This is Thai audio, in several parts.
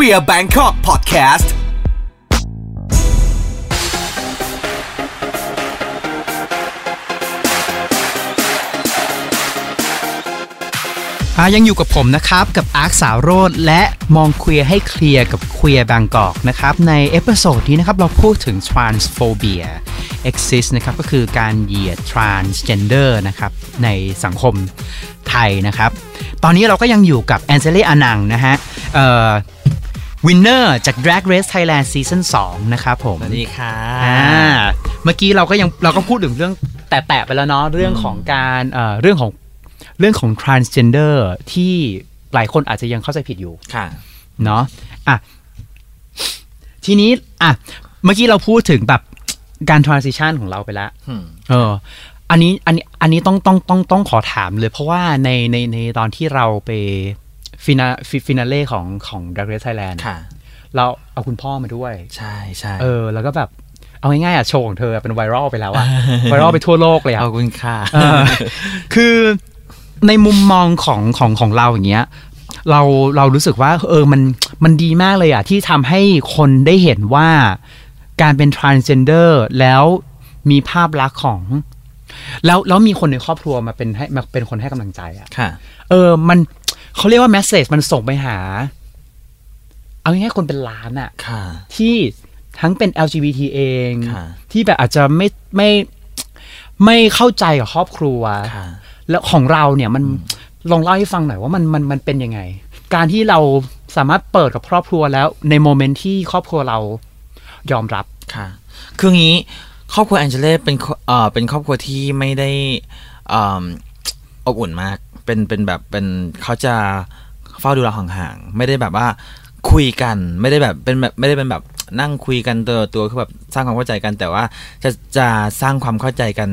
Queer Bangkok Podcast อะยังอยู่กับผมนะครับ กับอาร์คสาวโรดและมอง queer ให้เคลียร์กับ Queer Bangkok นะครับ ใน episode นี้นะครับ เราพูดถึง transphobia exist นะครับ ก็คือการเหยียด transgender นะครับ ในสังคมไทยนะครับ ตอนนี้เราก็ยังอยู่กับแอนเจลี่ อานังนะฮะ winner จาก Drag Race Thailand Season 2 นะครับผมสวัสดีค่ะอ่าเมื่อกี้เราก็ยังเราก็พูดถึงเรื่องแตะๆไปแล้วเนาะเรื่องของการเอ่อเรื่องของเรื่องของ transgender ที่หลายคนอาจจะยังเข้าใจผิดอยู่ค่ะเนาะอะทีนี้อะเมื่อกี้เราพูดถึงแบบการ transition ของเราไปแล้วอืมเอออันนี้อันนี้อันนี้ต้องต้องต้องต้องขอถามเลย เพราะว่าในในในตอนที่เราไป fina finale ของของ Drag Race Thailand ค่ะเราเอาคุณพ่อมาด้วย ใช่ใช่เออ แล้วก็แบบเอาง่ายๆอะโชว์ของเธอเป็นไวรัลไปแล้วอะไวรัลไปทั่วโลกเลยอะขอบคุณค่ะเออคือในมุมมองของของของเราอย่างเงี้ยเราเรารู้สึกว่า เออมันมันดีมากเลยอะที่ทำให้คนได้เห็นว่าการเป็น transgender แล้วมีภาพลักษณ์ของ แล้วแล้วมีคนในครอบครัวมาเป็นให้มาเป็นคนให้กำลังใจอะค่ะเออ มันเขาเรียกว่า message มันส่งไปหา เอาง่ายๆคนเป็นล้านอะค่ะ ที่ทั้งเป็น LGBT เองค่ะที่แบบอาจจะไม่ไม่ไม่เข้าใจกับครอบครัวค่ะแล้วของเราเนี่ยมันลองเล่าให้ฟังหน่อยว่ามันมันมันเป็นยังไง การที่เราสามารถเปิดกับครอบครัวแล้วในโมเมนต์ที่ครอบครัวเรายอมรับค่ะ คืองี้ ครอบครัวแองเจเล่เป็นครเอ่อเป็นครอบครัวที่ไม่ได้อ่าอบอุ่นมาก เป็นเป็นแบบเป็นเขาจะเฝ้าดูเราห่างๆไม่ได้แบบว่าคุยกันไม่ได้แบบเป็นแบบไม่ได้เป็นแบบนั่งคุยกันตัวตัวคือแบบสร้างความเข้าใจกัน แต่ว่าจะจะสร้างความเข้าใจกัน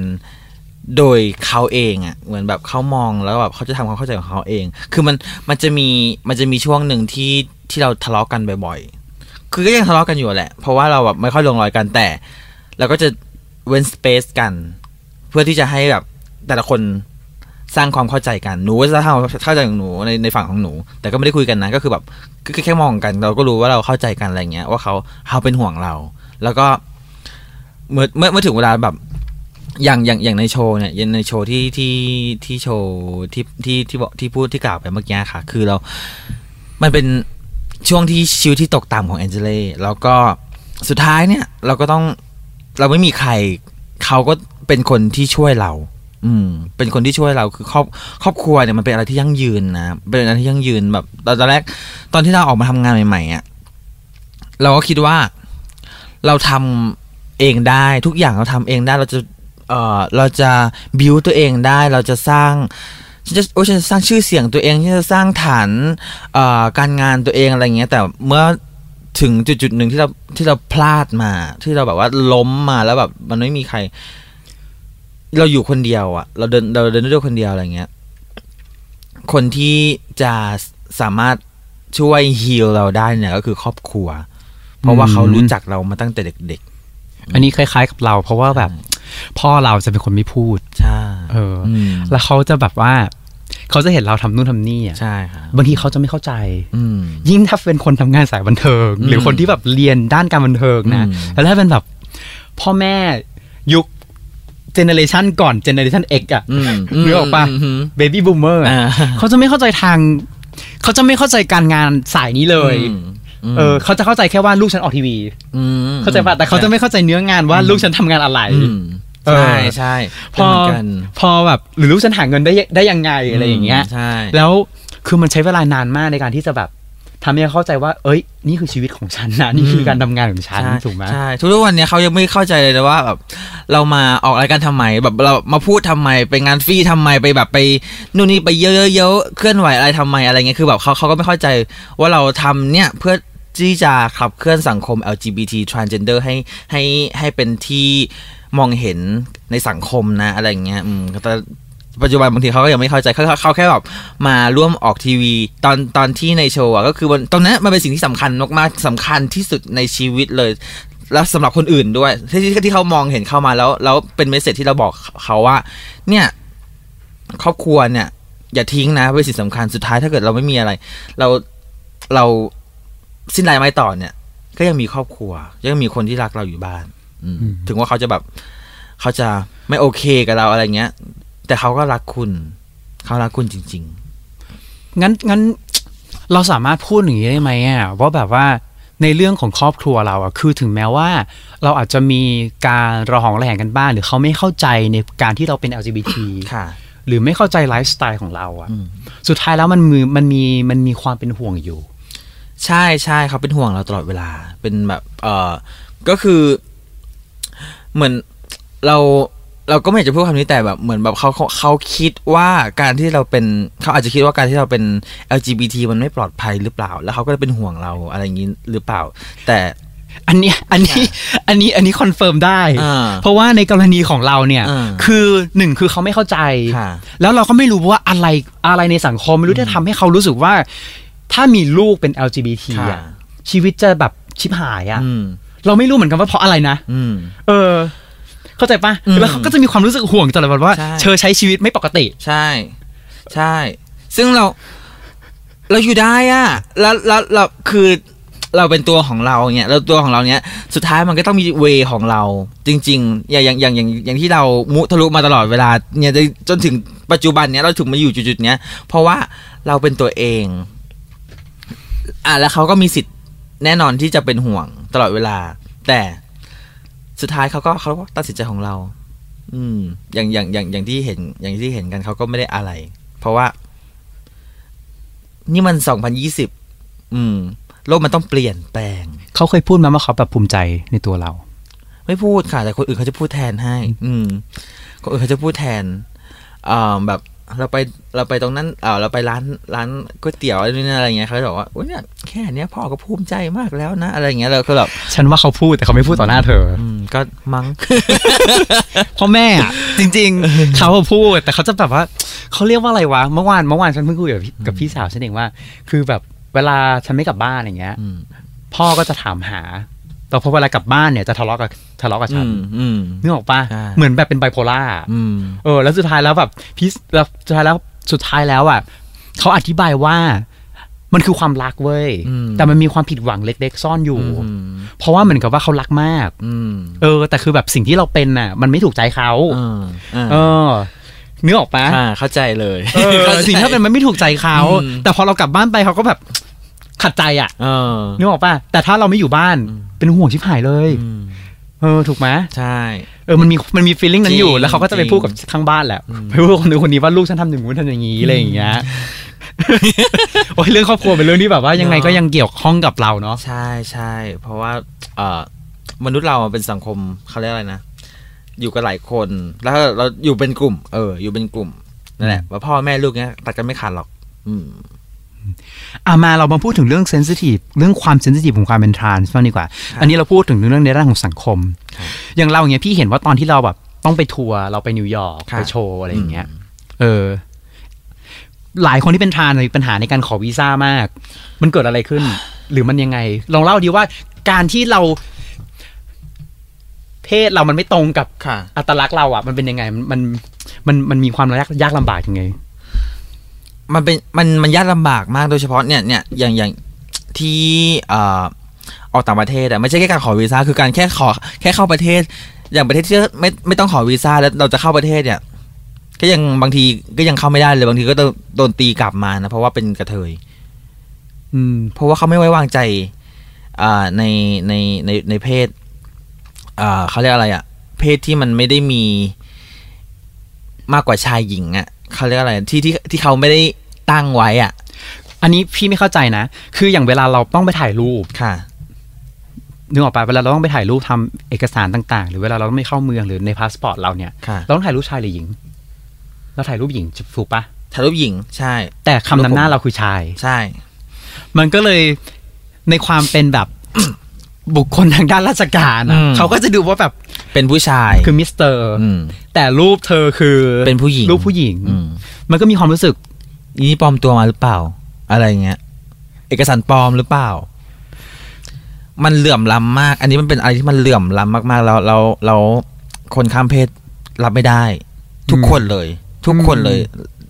โดยเขาเองอะ่ะเหมือนแบบเขามองแล้วแบบเขาจะทำความเข้าใจของเขาเอง คือมันมันจะมีมันจะมีช่วงหนึ่งที่ที่เราทะเลาะกันบ่อยๆ คือก็ยังทะเลาะกันอยู่แหละ เพราะว่าเราแบบไม่ค่อยลงรอยกันแต่ เราก็จะเว้นสเปซกัน เพื่อที่จะให้แบบแต่ละคนสร้างความเข้าใจกัน หนูก็จะทำเข้าใจของหนูในในฝั่งของหนู แต่ก็ไม่ได้คุยกันนะ ก็คือแบบก็แค่แค่มองกัน เราก็รู้ว่าเราเข้าใจกันอะไรเงี้ย ว่าเขาเขาเป็นห่วงเรา แล้วก็เมื่อเมื่อถึงเวลาแบบอย่างอย่างอย่างในโชว์เนี่ยในโชว์ที่ที่ที่โชว์ที่ที่ที่บอกที่พูดที่กล่าวไปเมื่อกี้ค่ะ คือเรา มันเป็นช่วงที่ชีวิตที่ตกต่ำของแองเจเล่แล้วก็สุดท้ายเนี่ย เราก็ต้อง เราไม่มีใครเขาก็เป็นคนที่ช่วยเรา อืม เป็นคนที่ช่วยเราคือครอบครอบครัวเนี่ยมันเป็นอะไรที่ยั่งยืนนะเป็นอะไรที่ยั่งยืนแบบตอนแรกตอนที่เราออกมาทำงานใหม่ๆอะเราก็คิดว่าเราทำเองได้ทุกอย่างเราทำเองได้เราจะเอ่อเราจะบิวตัวเองได้เราจะสร้างฉันจะโอ้ฉันจะสร้างชื่อเสียงตัวเองฉันจะสร้างฐานเอ่อการงานตัวเองอะไรเงี้ย แต่เมื่อ ถึงจุดจุดๆหนึ่งที่เราที่เราพลาดมา ที่เราแบบว่าล้มมาแล้วแบบ มันไม่มีใคร เราอยู่คนเดียวอะเราเดินเราเดินด้วยคนเดียวอะไรเงี้ย คนที่จะสามารถช่วยฮีลเราได้เนี่ยก็คือครอบครัว เพราะว่าเขารู้จักเรามาตั้งแต่เด็กอันนี้คล้าย ๆ กับเรา เพราะว่าแบบ พ่อเราจะเป็นคนไม่พูดๆใช่เอออมแล้วเขาจะแบบว่า เขาจะเห็นเราทำนู่นทำนี่อะใช่ค่ะบางทีเขาจะไม่เข้าใจอืมยิ่งถ้าเป็นคนทำงานสายบันเทิง หรือคนที่แบบเรียนด้านการบันเทิงนะอืมแล้วถ้าเป็นแบบพ่อแม่ยุค generation ก่อน generation X อะอืมนึกออกปะอืม baby boomer อ่าเขาจะไม่เข้าใจทาง เขาจะไม่เข้าใจการงานสายนี้เลยอืมเออเขาจะเข้าใจแค่ว่าลูกฉันออกทีวีมเข้าใจปะแต่เขาจะไม่เข้าใจเนื้องานว่าลูกฉันทำงานอะไรอืมเออ ใช่ใช่พอเป็นเหมือนกันพอแบบหรือลูกฉันหาเงินได้ได้ยังไงอะไรอย่างเงี้ยใช่แล้วคือมันใช้เวลานานมากในการที่จะแบบทำให้เขาเข้าใจว่า เอ้ย นี่คือชีวิตของฉันนะนี่คือการทำงานของฉันใช่ถูกไหมใช่ทุกวันเนี้ยเขายังไม่เข้าใจเลยนะว่าแบบเรามาออกรายการทำไมแบบเรามาพูดทำไมไปงานฟรีทำไมไปแบบไปนู่นนี่ไปเยอะๆๆเคลื่อนไหวอะไรทำไมอะไรเงี้ยคือแบบเขาเขาก็ไม่เข้าใจว่าเราทำเนี่ยเพื่อที่จะขับเคลื่อนสังคม LGBT transgender ให้ให้ให้เป็นที่ มองเห็นในสังคมนะอะไรเงี้ยอืมแต่ปัจจุบันบางทีเขาก็ยังไม่เข้าใจเขาเขาแค่แบบมาร่วมออกทีวี ตอนตอนที่ในโชว์อะก็คือมันตรงนั้นมันเป็นสิ่งที่สำคัญมากๆสำคัญที่สุดในชีวิตเลย แล้วสำหรับคนอื่นด้วยที่ที่ที่เขามองเห็นเข้ามาแล้ว แล้วเป็นเมสเซจที่เราบอกเขาว่า เนี่ยครอบครัวเนี่ย อย่าทิ้งนะเป็นสิ่งสำคัญสุดท้ายถ้าเกิดเราไม่มีอะไร เราเราสิ้นลายไม้ต่อเนี่ย ก็ยังมีครอบครัว ยังมีคนที่รักเราอยู่บ้าน ถึงว่าเขาจะแบบ เขาจะไม่โอเคกับเราอะไรเงี้ย แต่เขาก็รักคุณ เขารักคุณจริงงั้นงั้นเราสามารถพูดอย่างนี้ได้ไหมอะว่าแบบว่าในเรื่องของครอบครัวเราอะคือถึงแม้ว่า เราอาจจะมีการระหองระแหงกันบ้างหรือเขาไม่เข้าใจในการที่เราเป็น LGBT ๆค่ะหรือไม่เข้าใจไลฟ์สไตล์ของเราอะอืมสุดท้ายแล้วมันมีมันมีมันมีความเป็นห่วงอยู่ ใช่ใช่เขาเป็นห่วงเราตลอดเวลาเป็นแบบเออก็คือ เหมือนเราเราก็ไม่อยากจะพูดคำนี้แต่แบบเหมือนแบบเขาเขาเขาคิดว่าการที่เราเป็นเขาอาจจะคิดว่าการที่เราเป็น LGBT มันไม่ปลอดภัยหรือเปล่า แล้วเขาก็เลยเป็นห่วงเราอะไรอย่างนี้หรือเปล่า แต่อันเนี้ยอันนี้อันนี้อันนี้ confirm ได้อ่าเพราะว่าในกรณีของเราเนี่ยอ่าคือหนึ่งคือเขาไม่เข้าใจค่ะแล้วเราก็ไม่รู้ว่าอะไรอะไรในสังคมไม่รู้ที่ทำให้เขารู้สึกว่า ถ้ามีลูกเป็น LGBT อะค่ะชีวิตจะแบบชิบหายอะอืม เราไม่รู้เหมือนกันว่าเพราะอะไรนะอืมเออ เข้าใจปะอืมแล้วเขาก็จะมีความรู้สึกห่วงตลอดว่าใช่เธอใช้ชีวิตไม่ปกติ ใช่ ใช่ ซึ่งเรา เราอยู่ได้อะแล้วแล้วเราคือเราเป็นตัวของเราเนี่ยเราตัวของเราเนี่ยสุดท้ายมันก็ต้องมีเวของเรา จริง ๆ อย่างอย่างอย่างอย่างอย่างที่เรามุทะลุมาตลอดเวลาเนี่ยจนถึงปัจจุบันเนี้ยเราถึงมาอยู่จุดๆเนี้ยเพราะว่าเราเป็นตัวเอง อะแล้วเขาก็มีสิทธิ์แน่นอนที่จะเป็นห่วง ตลอดเวลา แต่สุดท้ายเขาก็เขาก็ตัดสินใจของเรา อืม อย่างอย่างอย่างอย่างที่เห็น อย่างที่เห็นกันเขาก็ไม่ได้อะไร เพราะว่า นี่มันสองพันยี่สิบอืม โลกมันต้องเปลี่ยนแปลง เขาเคยพูดมาว่าเขาแบบภูมิใจในตัวเรา ไม่พูดค่ะ แต่คนอื่นเขาจะพูดแทนให้ อืม คนอื่นเขาจะพูดแทนอ่าแบบ เราไปเราไปตรงนั้นอ่าเราไปร้านร้านก๋วยเตี๋ยวอะไรนี่อะไรเงี้ยเขาจะบอกว่าโอ้ยเนี่ยแค่เนี้ยพ่อก็ภูมิใจมากแล้วนะ อะไรเงี้ยเราก็แบบฉันว่าเขาพูดแต่เขาไม่พูดต่อหน้าเธอ อืมก็มั้งพ่อแม่อะจริง ๆ เขาพูดแต่เขาจะแบบว่าเขาเรียกว่าอะไรวะเมื่อวานเมื่อวานฉันเพิ่งคุยกับพี่กับพี่สาวฉันเองว่า คือแบบเวลาฉันไม่กลับบ้านอย่างเงี้ยอืมพ่อก็จะถามหา แต่พอเวลากลับบ้านเนี่ยจะทะเลาะกับทะเลาะกับอืฉันมอืมนึกออกปะใช่เหมือนแบบเป็นไบโพล่าอืมเออ แล้วสุดท้ายแล้วแบบพี่แล้วสุดท้ายแล้วสุดท้ายแล้วอะเขาอธิบายว่ามันคือความรักเว้ยอืมแต่มันมีความผิดหวังเล็ก ๆ ซ่อนอยู่อืมเพราะว่าเหมือนกับว่าเขารักมากอืมเออ แต่คือแบบสิ่งที่เราเป็นน่ะ มันไม่ถูกใจเขาเออเออเออนึกออกปะอ่าเข้าใจเลยเออข้าใจสิ่งที่เป็นมันไม่ถูกใจเขาอืมแต่พอเรากลับบ้านไปเขาก็แบบขัดใจอะเออนึกออกปะแต่ถ้าเราไม่อยู่บ้านอืม เป็นห่วงชิบหายเลยอืมเออถูกไหมใช่ เออมันมีมันมีฟีลลิ่งนั้นอยู่จริงแล้วเขาก็จะไปจริงพูดกับข้างบ้านแหละอืมไปพูดกับคนนู้นคนนี้ว่าลูกฉันทำอย่างนู้นทำอย่างนี้อะไรอย่างเงี้ยโอ้ยเรื่องครอบครัวเป็นเรื่องที่แบบว่ายังไงก็ยังเกี่ยวข้องกับเราเนาะใช่ใช่เพราะว่าเอ่อมนุษย์เราเป็นสังคมเขาเรียกอะไรนะอยู่กับหลายคนแล้วเราอยู่เป็นกลุ่ม เออ อยู่เป็นกลุ่มนั่นแหละว่าพ่อแม่ลูกเนี้ยตัดกันไม่ขาดหรอก อืม อะมาเรามาพูดถึงเรื่องเซนซิทีฟเรื่องความเซนซิทีฟของความเป็นทรานส์บ้างดีกว่าครับอันนี้เราพูดถึงเรื่องในด้านของสังคมครับอย่างเราอย่างเงี้ยพี่เห็นว่าตอนที่เราแบบต้องไปทัวร์เราไปนิวยอร์กครับไปโชว์อะไรอย่างเงี้ย เออ หลายคนที่เป็นทรานส์มีปัญหาในการขอวีซ่ามาก มันเกิดอะไรขึ้น หรือมันยังไง ลองเล่าดีว่าการที่เรา เพศเรามันไม่ตรงกับค่ะอัตลักษณ์เราอะ มันเป็นยังไง มันมันมันมันมีความยากยากลำบากยังไง มันเป็นมันมันยากลำบากมากโดยเฉพาะเนี่ยเนี่ยอย่างอย่างที่เอ่อออกต่างประเทศอะไม่ใช่แค่การขอวีซ่าคือการแค่ขอแค่เข้าประเทศ อย่างประเทศที่ไม่ไม่ต้องขอวีซ่าแล้วเราจะเข้าประเทศเนี่ยก็ยังบางทีก็ยังเข้าไม่ได้เลยบางทีก็โดนโดนตีกลับมานะเพราะว่าเป็นกระเทย อืม เพราะว่าเขาไม่ไว้วางใจ อ่าในในในในเพศ อ่าเขาเรียกอะไรอะเพศที่มันไม่ได้มีมากกว่าชายหญิงอะ เขาเรียกอะไรที่ที่ที่เขาไม่ได้ตั้งไว้อะอันนี้พี่ไม่เข้าใจนะ คืออย่างเวลาเราต้องไปถ่ายรูปค่ะนึกออกปะเวลาเราต้องไปถ่ายรูปทำเอกสารต่างๆ หรือเวลาเราต้องไปเข้าเมืองหรือในพาสปอร์ตเราเนี่ยค่ะเราต้องถ่ายรูปชายหรือหญิง เราถ่ายรูปหญิงถูกปะถ่ายรูปหญิงใช่ แต่คำนำหน้าเราคือชาย ใช่ มันก็เลยในความเป็นแบบบุคคลทางด้านราชการอะเขาก็จะดูว่าแบบ เป็นผู้ชายคือมิสเตอร์อืมแต่รูปเธอคือเป็นผู้หญิงรูปผู้หญิงอืมมันก็มีความรู้สึกอีนี่ปลอมตัวมาหรือเปล่า อะไรเงี้ย เอกสารปลอมหรือเปล่า มันเหลื่อมล้ำมาก อันนี้มันเป็นอะไรที่มันเหลื่อมล้ำมากๆแล้วแล้วแล้วคนข้ามเพศรับไม่ได้ ทุกคนเลย ทุกคนเลย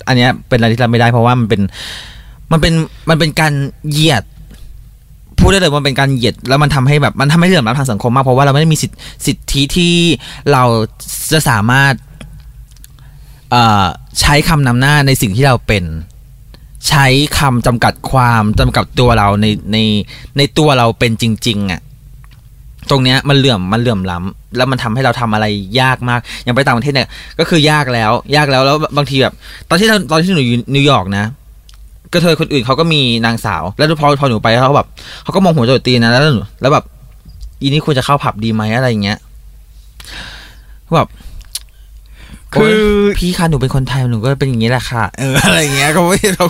อันเนี้ยเป็นอะไรที่รับไม่ได้ เพราะว่ามันเป็นมันเป็นมันเป็นการเหยียดผ พูดได้เลยว่าเป็นการเหยียดแล้วมันทำให้แบบมันทำให้เหลื่อมล้ำทางสังคมมากเพราะว่าเราไม่ได้มีสิทธิสิทธิที่เราจะสามารถเอ่อใช้คำนำหน้าในสิ่งที่เราเป็น ใช้คำจำกัดความจำกัดตัวเราในในในตัวเราเป็นจริง ๆอะ่ะตรงเนี้ยมันเหลื่อมมันเหลื่อมล้ำแล้วมันทำให้เราทำอะไรยากมาก อย่างไปต่างประเทศเนี่ยก็คือยากแล้ว ยากแล้วแล้วบางทีแบบ ตอนที่เราตอนที่หนูอยู่นิวยอร์กนะ กระเทยคนอื่นเขาก็มีนางสาว แล้วพอพอหนูไปเขาแบบเขาก็มองหัวจดตีนนะแล้วหนูแล้วแบบอีนี่ควรจะเข้าผับดีไหมอะไรอย่างเงี้ยแบบคือโยพี่คะหนูเป็นคนไทยหนูก็เป็นอย่างนี้แหละค่ะเอออะไรอย่างเงี้ยก็ไม่เรา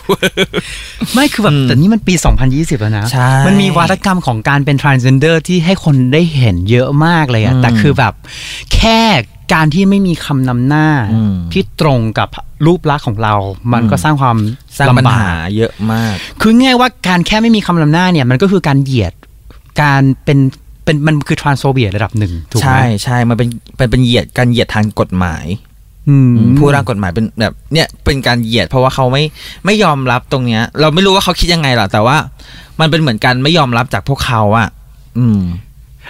ไม่คือแบบอืมแต่นี่มันปี 2020 แล้วนะใช่มันมีวัฒกรรมของการเป็น transgender ที่ให้คนได้เห็นเยอะมากเลยอะอืมแต่คือแบบแค่ การที่ไม่มีคำนำหน้าอืมที่ตรงกับรูปลักษณ์ของเรา มันก็อืมสร้างความสร้างปัญลำบาหากเยอะมาก คือง่ายว่าการแค่ไม่มีคำนำหน้าเนี่ยมันก็คือการเหยียดการเป็นเป็นมันคือ transphobia ระดับหนึ่งถูกไหมใช่ใช่มันเป็นเป็นเป็นเหยียดการเหยียดทางกฎหมายอืมผู้ร่างกฎหมายเป็นแบบเนี่ยเป็นการเหยียดเพราะว่าเขาไม่ไม่ยอมรับตรงเนี้ย เราไม่รู้ว่าเขาคิดยังไงหรอกแต่ว่า มันเป็นเหมือนกันไม่ยอมรับจากพวกเขาอะอืม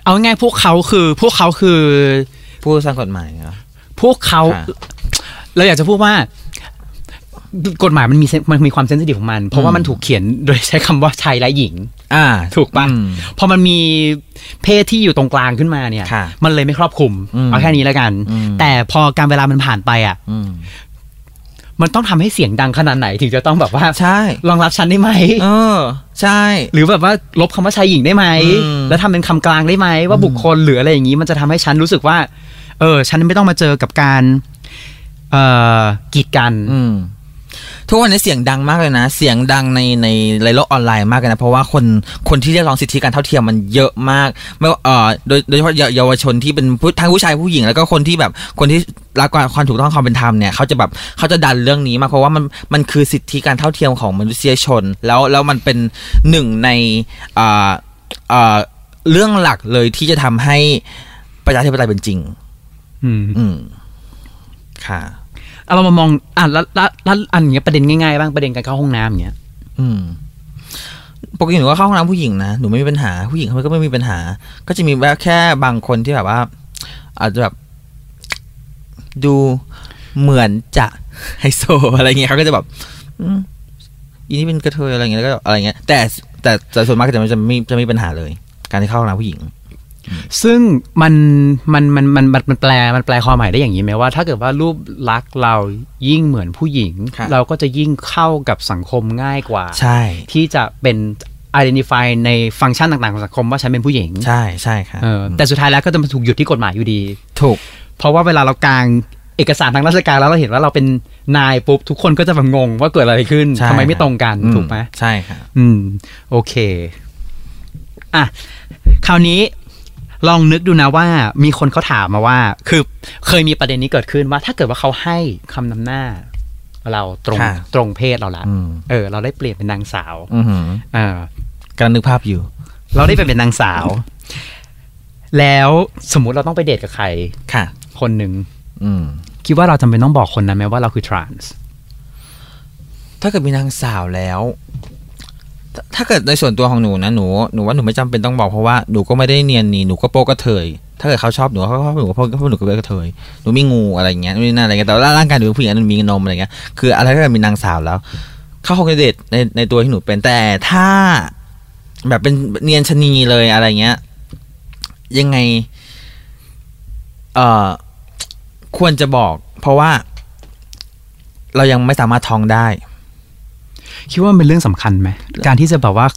เอาง่ายๆพวกเขาคือ พวกเขาคือ ผู้สร้างกฎหมายเหรอ พวกเขา ค่ะ เราอยากจะพูดว่า กฎหมายมันมีเซนมันมีความเซนซิทีฟของมัน เพราะว่ามันถูกเขียนโดยใช้คำว่าชายและหญิง อ่า ถูกปะอืมพอมันมีเพศที่อยู่ตรงกลางขึ้นมาเนี่ย ค่ะมันเลยไม่ครอบคลุมอืมเอาแค่นี้แล้วกัน อืม แต่พอการเวลามันผ่านไปอะ อืมมันต้องทำให้เสียงดังขนาดไหนถึงจะต้องแบบว่าใช่ รองรับฉันได้ไหม เออ ใช่ หรือแบบว่าลบคำว่าชายหญิงได้ไหม อืม แล้วทำเป็นคำกลางได้ไหมว่าบุคคลหรืออะไรอย่างนี้มันจะทำให้ฉันรู้สึกว่า เออ ฉันไม่ต้องมาเจอกับการ เอ่อกีดกัน อืมทุกวันนี้เสียงดังมากเลยนะ เสียงดังในในในโลกออนไลน์มากเลยนะ เพราะว่าคนคนที่เรียกร้องสิทธิการเท่าเทียมมันเยอะมากไม่ว่าเอ่อโดยโดยเฉพาะเยาวชนที่เป็นทั้งผู้ชายผู้หญิง แล้วก็คนที่แบบคนที่รักความถูกต้องความเป็นธรรมเนี่ยเขาจะแบบเขาจะดันเรื่องนี้มากเพราะว่ามันมันคือสิทธิการเท่าเทียมของมนุษยชน แล้วแล้วมันเป็นหนึ่งในอ่าอ่าเรื่องหลักเลยที่จะทำให้ประชาธิปไตยเป็นจริง อืมอืม ค่ะเอาเรามามองอะแล้วแล้วแล้วอันเนี้ยประเด็นง่ายๆบ้างประเด็นการเข้าห้องน้ำอย่างเงี้ย อืมปกติหนูก็เข้าห้องน้ำผู้หญิงนะหนูไม่มีปัญหาผู้หญิงเขาก็ไม่มีปัญหา ก็จะมีแบบแค่บางคนที่แบบว่า อาจจะแบบดูเหมือนจะไฮโซอะไรเงี้ยเขาก็จะแบบอืมอีนี่เป็นกระเทยอะไรเงี้ยแล้วก็อะไรเงี้ยแต่แต่แต่ส่วนมากจะไม่จะไม่จะไม่มีปัญหาเลย การที่เข้าห้องน้ำผู้หญิง ซึ่งมันมันมันมันมันมันแปลมันแปลความหมายได้อย่างนี้ไหมว่า ถ้าเกิดว่ารูปลักษณ์เรายิ่งเหมือนผู้หญิงครับเราก็จะยิ่งเข้ากับสังคมง่ายกว่า ใช่ ที่จะเป็น identify ในฟังก์ชันต่างๆของสังคมว่าฉันเป็นผู้หญิง ใช่ใช่ค่ะเออแต่สุดท้ายแล้วก็จะมาถูกหยุดที่กฎหมายอยู่ดี ถูก เพราะว่าเวลาเรากางเอกสารทางราชการแล้วเราเห็นว่าเราเป็นนายปุ๊บทุกคนก็จะแบบงงว่าเกิดอะไรขึ้นใช่ทำไมไม่ตรงกันอืถูกไหมใช่ค่ะอืม โอเค อะคราวนี้ ลองนึกดูนะว่ามีคนเขาถามมาว่า คือเคยมีประเด็นนี้เกิดขึ้นว่า ถ้าเกิดว่าเขาให้คำนำหน้า เราตรงค่ะตรงเพศเราละอืม เออ เราได้เปลี่ยนเป็นนางสาวอือหือเออการนึกภาพอยู่ เราได้เปลี่ยนเป็นนางสาว แล้วสมมุติเราต้องไปเดทกับใคร ค่ะ คนหนึ่งอืม คิดว่าเราจำเป็นต้องบอกคนนั้นไหมว่าเราคือทรานส์ถ้าเกิดมีนางสาวแล้ว ถ้าเกิดในส่วนตัวของหนูนะหนูหนูว่าหนูไม่จำเป็นต้องบอกเพราะว่าหนูก็ไม่ได้เนียนนีหนูก็โป๊กระเทยถ้าเกิดเขาชอบหนูเขาชอบหนูเพราะเพราะหนูก็เป็นกระเทยหนูมีงูอะไรเงี้ยนู่นนี่นั่นอะไรเงี้ยแต่ว่าร่างกายหนูเป็นผู้หญิงหนูมีนมอะไรเงี้ยคืออะไรถ้าเกิดมีนางสาวแล้วเขาคงจะเดทในในตัวที่หนูเป็นแต่ถ้าแบบเป็นเนียนชะนีเลยอะไรเงี้ย ยังไง เอ่อ ควรจะบอก เพราะว่า เรายังไม่สามารถท้องได้ คิดว่ามันเป็นเรื่องสำคัญไหมการที่จะแบบว่า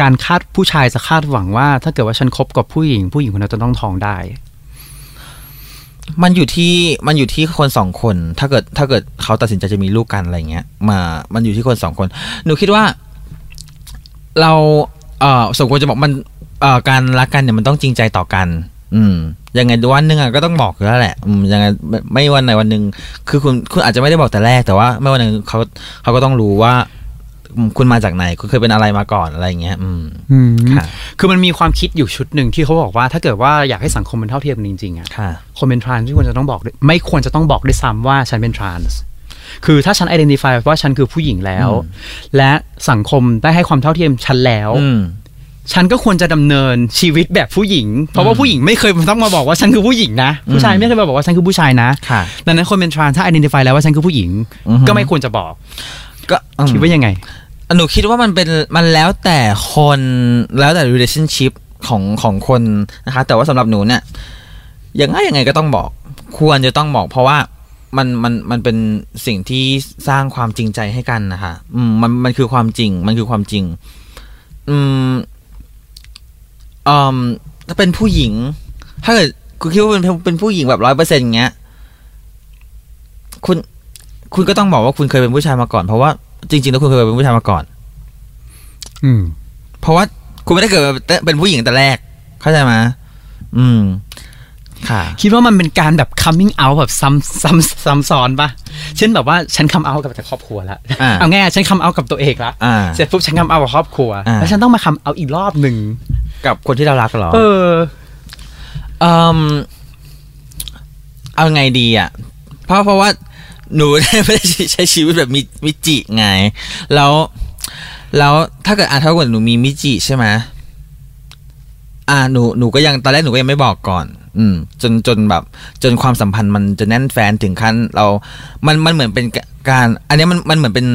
การคาดผู้ชายจะคาดหวังว่า ถ้าเกิดว่าฉันคบกับผู้หญิง ผู้หญิงคนนั้นจะต้องท้องได้ มันอยู่ที่มันอยู่ที่คนสองคน ถ้าเกิดถ้าเกิดเขาตัดสินใจจะมีลูกกันอะไรเงี้ย มา มันอยู่ที่คนสองคน หนูคิดว่า เราเอ่อสมควรจะบอกมันเอ่อการรักกันเนี่ยมันต้องจริงใจต่อกัน อืมยังไงวันหนึ่งอะก็ต้องบอกอยู่แล้วแหละอืมยังไงไม่ไม่วันไหนวันหนึ่งคือคุณคุณอาจจะไม่ได้บอกแต่แรกแต่ว่า ไม่วันหนึ่งเขาเขาก็ต้องรู้ว่าอืม คุณมาจากไหนคุณเคยเป็นอะไรมาก่อนอะไรเงี้ยอืมอืมค่ะคือมันมีความคิดอยู่ชุดหนึ่งที่เขาบอกว่า ถ้าเกิดว่าอยากให้สังคมมันเท่าเทียมกันจริงๆอะค่ะคนเป็นทรานส์ไม่ควรจะต้องบอกด้วยไม่ควรจะต้องบอกด้วยซ้ำว่าฉันเป็นทรานส์คือถ้าฉัน identify ว่าฉันคือผู้หญิงแล้วอืมและสังคมได้ให้ความเท่าเทียมฉันแล้วอืมฉันก็ควรจะดำเนินชีวิตแบบผู้หญิง เพราะว่าผู้หญิงไม่เคยต้องมาบอกว่าฉันคือผู้หญิงนะ ผู้ชายไม่เคยมาบอกว่าฉันคือผู้ชายนะค่ะดังนั้นคนเป็นทรานถ้า identify แล้วว่าฉันคือผู้หญิงอือฮึก็ไม่ควรจะบอก ก็อืมคิดว่ายังไง หนูคิดว่ามันเป็นมันแล้วแต่คนแล้วแต่ relationship ของของคนนะคะ แต่ว่าสำหรับหนูเนี่ยยังไงยังไงก็ต้องบอก ควรจะต้องบอก เพราะว่ามันมันมันเป็นสิ่งที่สร้างความจริงใจให้กันนะคะ อืมมันมันคือความจริง มันคือความจริง อืมอืมถ้าเป็นผู้หญิง ถ้าเกิดคุณคิดว่าเป็นเป็นผู้หญิงแบบร้อยเปอร์เซ็นต์เงี้ย คุณ คุณก็ต้องบอกว่าคุณเคยเป็นผู้ชายมาก่อน เพราะว่า จริงๆแล้วคุณเคยเป็นผู้ชายมาก่อน อืม เพราะว่าคุณไม่ได้เกิดมาเป็นผู้หญิงแต่แรก เข้าใจไหมอืม ค่ะ คิดว่ามันเป็นการแบบ coming out แบบซ้ำซ้ำซ้ำซ้อนปะเช่นแบบว่าฉัน come out กับแต่ครอบครัวละอ่าเอาง่ายๆฉัน come out กับตัวเองละอ่าเสร็จปุ๊บฉัน come out กับครอบครัวอ่าแล้วฉันต้องมา come out อีกรอบหนึ่งกับคนที่เรารักเหรอ เออเอมเอาไงดีอะ เพราะเพราะว่า หนูไม่ได้ใช้ชีวิตแบบมิมิจิไง แล้วแล้วถ้าเกิดอะถ้าเกิดหนูมีมิจิใช่ไหมอ่าหนูหนูก็ยังตอนแรกหนูก็ยังไม่บอกก่อน อืม จนจนแบบ จนความสัมพันธ์มันจะแน่นแฟนถึงขั้นเรา มันมันเหมือนเป็นการ อันนี้มันมันเหมือนเป็น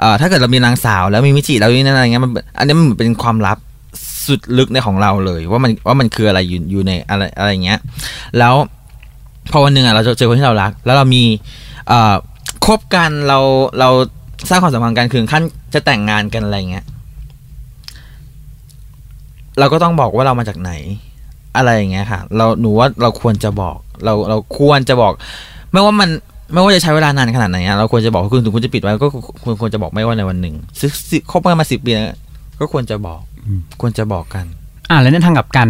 เอ่อถ้าเกิดเรามีนางสาว แล้วมีมิจิแล้วนี่นั่นอะไรเงี้ยมันอันนี้มันเหมือนเป็นความลับสุดลึกในของเราเลย ว่ามันว่ามันคืออะไรอยู่อยู่ในอะไรอะไรเงี้ย แล้ว พอวันหนึ่งอะเราเจอคนที่เรารัก แล้วเรามีเอ่อคบกันเราเราสร้างความสัมพันธ์กันถึงขั้นจะแต่งงานกันอะไรเงี้ยเราก็ต้องบอกว่าเรามาจากไหน อะไรอย่างเงี้ยค่ะ เราหนูว่าเราควรจะบอก เราเราควรจะบอก ไม่ว่ามันไม่ว่าจะใช้เวลานานขนาดไหนอะเราควรจะบอกคุณถึงคุณจะปิดไว้ก็ควรควรจะบอกไม่ว่าในวันหนึ่งสิสิคบกันมาสิบปีแล้วก็ควรจะบอกอืมควรจะบอกกัน อ่าแล้วในทางกลับกัน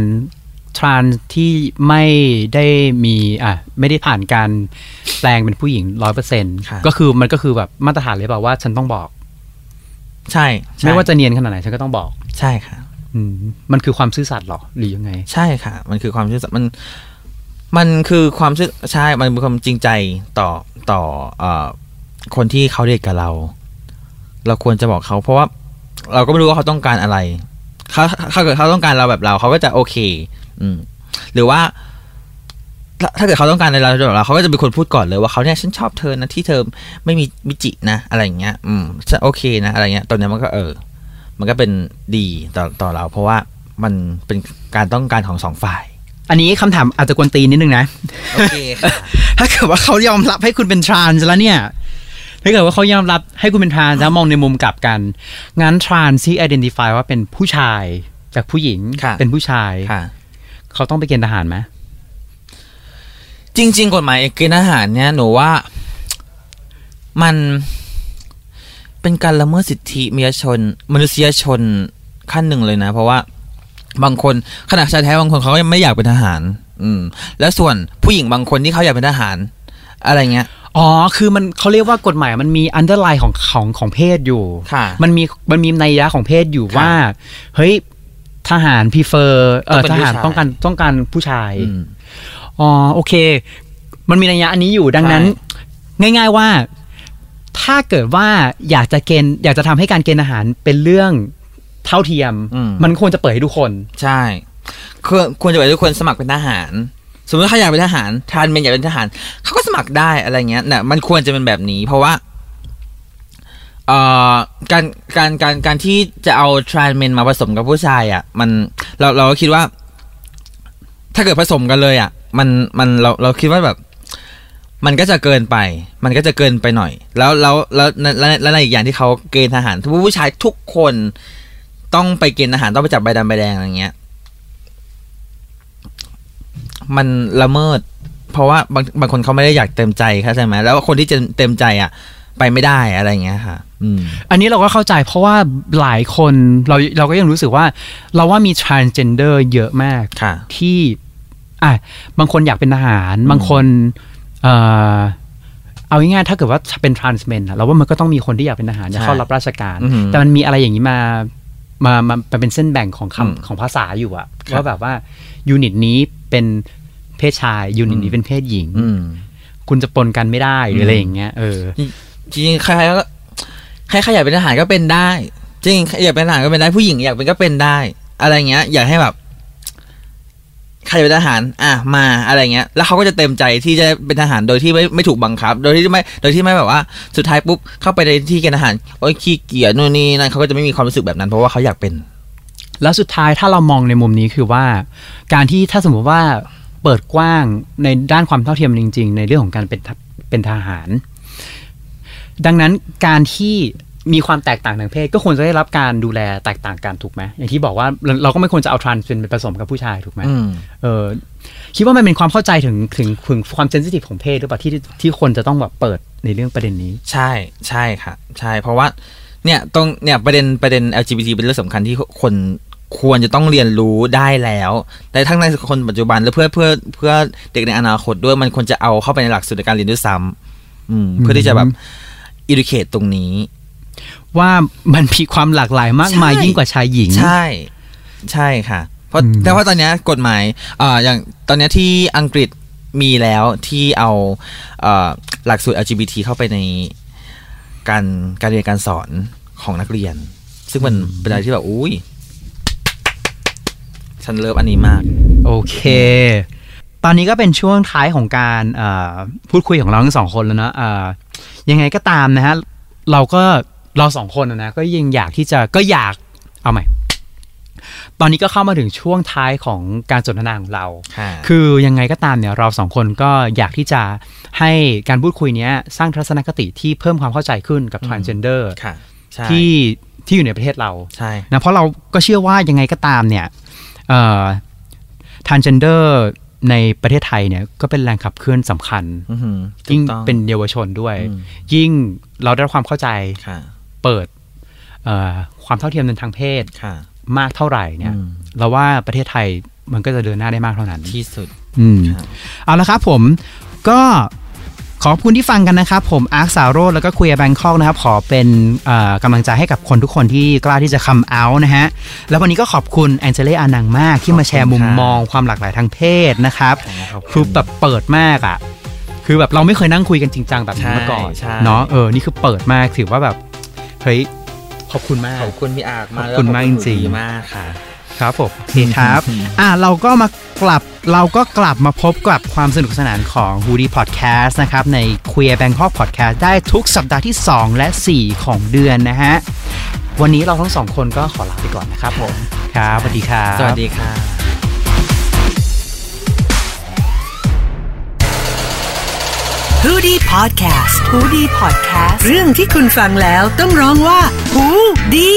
ทรานที่ไม่ได้มีอะไม่ได้ผ่านการแปลงเป็นผู้หญิงร้อยเปอร์เซ็นต์ครับก็คือมันก็คือแบบมาตรฐานเลยเปล่าว่าฉันต้องบอก ใช่ใช่ไม่ว่าจะเนียนขนาดไหนฉันก็ต้องบอก ใช่ค่ะอืมมันคือความซื่อสัตย์หรอหรือยังไง ใช่ค่ะ มันคือความซื่อสัตย์มัน มันคือความซื่อใช่ มันเป็นความจริงใจต่อต่อเอ่อคนที่เขาเด็กกับเรา เราควรจะบอกเขาเพราะว่า เราก็ไม่รู้ว่าเขาต้องการอะไรเขาถ้าเกิดเขาต้องการเราแบบเราเขาก็จะโอเค อืม หรือว่าถ้าถ้าเกิดเขาต้องการในเราแบบเราเขาก็จะเป็นคนพูดก่อนเลยว่าเขาเนี่ยฉันชอบเธอนะที่เธอไม่มีมิจินะอะไรอย่างเงี้ย อืมฉันโอเคนะอะไรเงี้ยตอนนี้ยมันก็เออ มันก็เป็นดีต่อต่อเรา เพราะว่ามันเป็นการต้องการของสองฝ่าย อันนี้คำถามอาจจะกวนตีนนิดนึงนะโอเคค่ะถ้าเกิดว่าเขายอมรับให้คุณเป็นทรานส์แล้วเนี่ยถ้าเกิดว่าเขายอมรับให้คุณเป็นทรานส์แล้วมองในมุมกลับกันงั้นทรานส์ที่ identify ว่าเป็นผู้ชายจากผู้หญิงค่ะเป็นผู้ชายค่ะ เขาต้องไปเกณฑ์ทหารไหมจริง ๆ กฎหมายเกณฑ์ทหารเนี่ยหนูว่ามันเป็นการละเมิดสิทธิมนุษยชน มนุษยชนขั้นหนึ่งเลยนะ เพราะว่าบางคนขณะชายแท้บางคนเขาก็ยังไม่อยากเป็นทหาร อืม แล้วส่วนผู้หญิงบางคนที่เขาอยากเป็นทหาร อะไรเงี้ยอ๋อ คือมันเขาเรียกว่ากฎหมายมันมี underline ของของของเพศอยู่ค่ะมันมีมันมีนัยยะของเพศอยู่ค่ะว่า เฮ้ย ทหารพีเฟอร์เออต้องเป็นทหารผู้ชายต้องการต้องการผู้ชายอืมอ๋อโอเค มันมีนัยยะอันนี้อยู่ดังนั้น ง่าย ๆว่าถ้าเกิดว่าอยากจะเกณฑ์อยากจะทำให้การเกณฑ์อาหารเป็นเรื่องเท่าเทียมอืมมันควรจะเปิดให้ทุกคน ใช่ควรควรจะไปทุกคนสมัครเป็นทหาร สมมติว่าใครอยากเป็นทหารทานเมนอยากเป็นทหารเขาก็สมัครได้อะไรเงี้ยน่ะมันควรจะเป็นแบบนี้ เพราะว่า เอ่อการการการการที่จะเอาทรานเมนมาผสมกับผู้ชายอะ มันเราเราก็คิดว่า ถ้าเกิดผสมกันเลยอะ มันมันเราเราคิดว่าแบบ มันก็จะเกินไป มันก็จะเกินไปหน่อย แล้วแล้วแล้วแล้วในอีกอย่างที่เขาเกณฑ์ทหารทุกผู้ชายทุกคนต้องไปเกณฑ์ทหารต้องไปจับใบดำใบแดงอะไรเงี้ย มันละเมิด เพราะว่าบางบางคนเขาไม่ได้อยากเต็มใจเข้าใจไหมแล้วคนที่จะเต็มใจอะ ไปไม่ได้อะไรเงี้ยค่ะ อืมอันนี้เราก็เข้าใจเพราะว่าหลายคนเราเราก็ยังรู้สึกว่า เราว่ามี transgender เยอะมากค่ะที่อะบางคนอยากเป็นทหาร บางคน เอ่อเอาง่ายๆถ้าเกิดว่าเป็น trans men อะเราว่ามันก็ต้องมีคนที่อยากเป็นทหารอยากเข้ารับราชการอือหือแต่มันมีอะไรอย่างนี้มามามามาเป็นเส้นแบ่งของอืมคำของภาษาอยู่อะครับว่าแบบว่ายูนิตนี้เป็นเพศชายยูนิตนี้เป็นเพศหญิงอืมคุณจะปนกันไม่ได้หรืออะไรอย่างเงี้ยเออจริงๆ ใครใครอยากเป็นทหารก็เป็นได้ จริงอยากเป็นทหารก็เป็นได้ผู้หญิงอยากเป็นก็เป็นได้ อะไรเงี้ย อยากให้แบบใครเป็นทหาร อะ มา อะไรเงี้ย แล้วเขาก็จะเต็มใจที่จะเป็นทหาร โดยที่ไม่ไม่ถูกบังคับ โดยที่ไม่ โดยที่ไม่แบบว่า สุดท้ายปุ๊บ เข้าไปในที่เกณฑ์ทหาร โอ้ยขี้เกียจ นู่นนี่นั่นเขาก็จะไม่มีความรู้สึกแบบนั้น เพราะว่าเขาอยากเป็น แล้วสุดท้ายถ้าเรามองในมุมนี้คือว่า การที่ถ้าสมมติว่าเปิดกว้างในด้านความเท่าเทียมจริง ๆ ในเรื่องของการเป็นเป็นทหาร ดังนั้นการที่มีความแตกต่างทางเพศก็ควรจะได้รับการดูแลแตกต่างกันถูกไหมอย่างที่บอกว่าเราเราก็ไม่ควรจะเอาทรานส์เป็นผสมกับผู้ชายถูกไหมอืมเออคิดว่ามันเป็นความเข้าใจถึงถึงถึงความเซนซิทีฟของเพศหรือเปล่าที่ที่คนจะต้องแบบเปิดในเรื่องประเด็นนี้ ใช่ใช่ค่ะ ใช่เพราะว่าเนี่ยตรงเนี่ยประเด็นประเด็น LGBT เป็นเรื่องสำคัญที่คนควรจะต้องเรียนรู้ได้แล้วแต่ทั้งในคนปัจจุบันและเพื่อเพื่อเพื่อเด็กในอนาคตด้วยมันควรจะเอาเข้าไปในหลักสูตรในการเรียนด้วยซ้ำอืมเพื่อที่จะแบบ educate ตรงนี้ ว่ามันมีความหลากหลายมากมายใช่ยิ่งกว่าชายหญิง ใช่ ใช่ค่ะ เพราะอืมแต่ว่าตอนเนี้ยกฎหมายอ่าอย่างตอนเนี้ยที่อังกฤษมีแล้วที่เอาเอ่อหลักสูตร LGBT เข้าไปในการการเรียนการสอนของนักเรียน ซึ่งมันเป็นอะไรที่แบบอุ้ยฉันเลิฟอันนี้มาก โอเค ตอนนี้ก็เป็นช่วงท้ายของการเอ่อพูดคุยของเราทั้งสองคนแล้วนะเอ่อยังไงก็ตามนะฮะเราก็เราสองคนนะนะก็ยังอยากที่จะก็อยากเอาใหม่ ตอนนี้ก็เข้ามาถึงช่วงท้ายของการสนทนาของเราค่ะคือยังไงก็ตามเนี่ยเราสองคนก็อยากที่จะให้การพูดคุยเนี้ยสร้างทัศนคติที่เพิ่มความเข้าใจขึ้นกับ transgender ค่ะใช่ที่ที่อยู่ในประเทศเราใช่นะเพราะเราก็เชื่อว่ายังไงก็ตามเนี่ยเอ่อ transgender ในประเทศไทยเนี่ยก็เป็นแรงขับเคลื่อนสำคัญอื้อหือถูยิ่งกต้องเป็นเยาวชนด้วยอืมยิ่งเราได้รับความเข้าใจค่ะเปิดเอ่อความเท่าเทียมในทางเพศค่ะมากเท่าไหร่เนี่ยอืมเราว่าประเทศไทยมันก็จะเดินหน้าได้มากเท่านั้นที่สุด อืมครับเอาละครับผมก็ ขอบคุณที่ฟังกันนะครับ ผมอาร์คสาวโรดแล้วก็คุยแบงคอกนะครับ ขอเป็นเอ่อกำลังใจให้กับคนทุกคนที่กล้าที่จะคัมเอานะฮะ แล้ววันนี้ก็ขอบคุณแองเจเล่อานังมากที่มาแชร์มุมมองความหลากหลายทางเพศนะครับขอบคุณคือแบบเปิดมากอะ คือแบบเราไม่เคยนั่งคุยกันจริงจังแบบนี้มาก่อนใช่ใช่เนาะเออนี่คือเปิดมากถือว่าแบบเฮ้ยขอบคุณมากขอบคุณพี่อาร์ตมากขอบคุณมากจริงๆๆมากค่ะ ครับผมโอเคครับ อะเราก็มากลับเราก็กลับมาพบกับความสนุกสนานของ h o o die Podcast นะครับ ใน Queer Bangkok Podcast ได้ทุกสัปดาห์ที่ 2 และ 4 ของเดือนนะฮะ วันนี้เราทั้งสองคนก็ขอลาไปก่อนนะครับผม ครับ สวัสดีครับ สวัสดีค่ะ h o ดี้พอดแคสต์ฮูดี้พอดแคสต์เรื่องที่คุณฟังแล้วต้องร้องว่าหูดี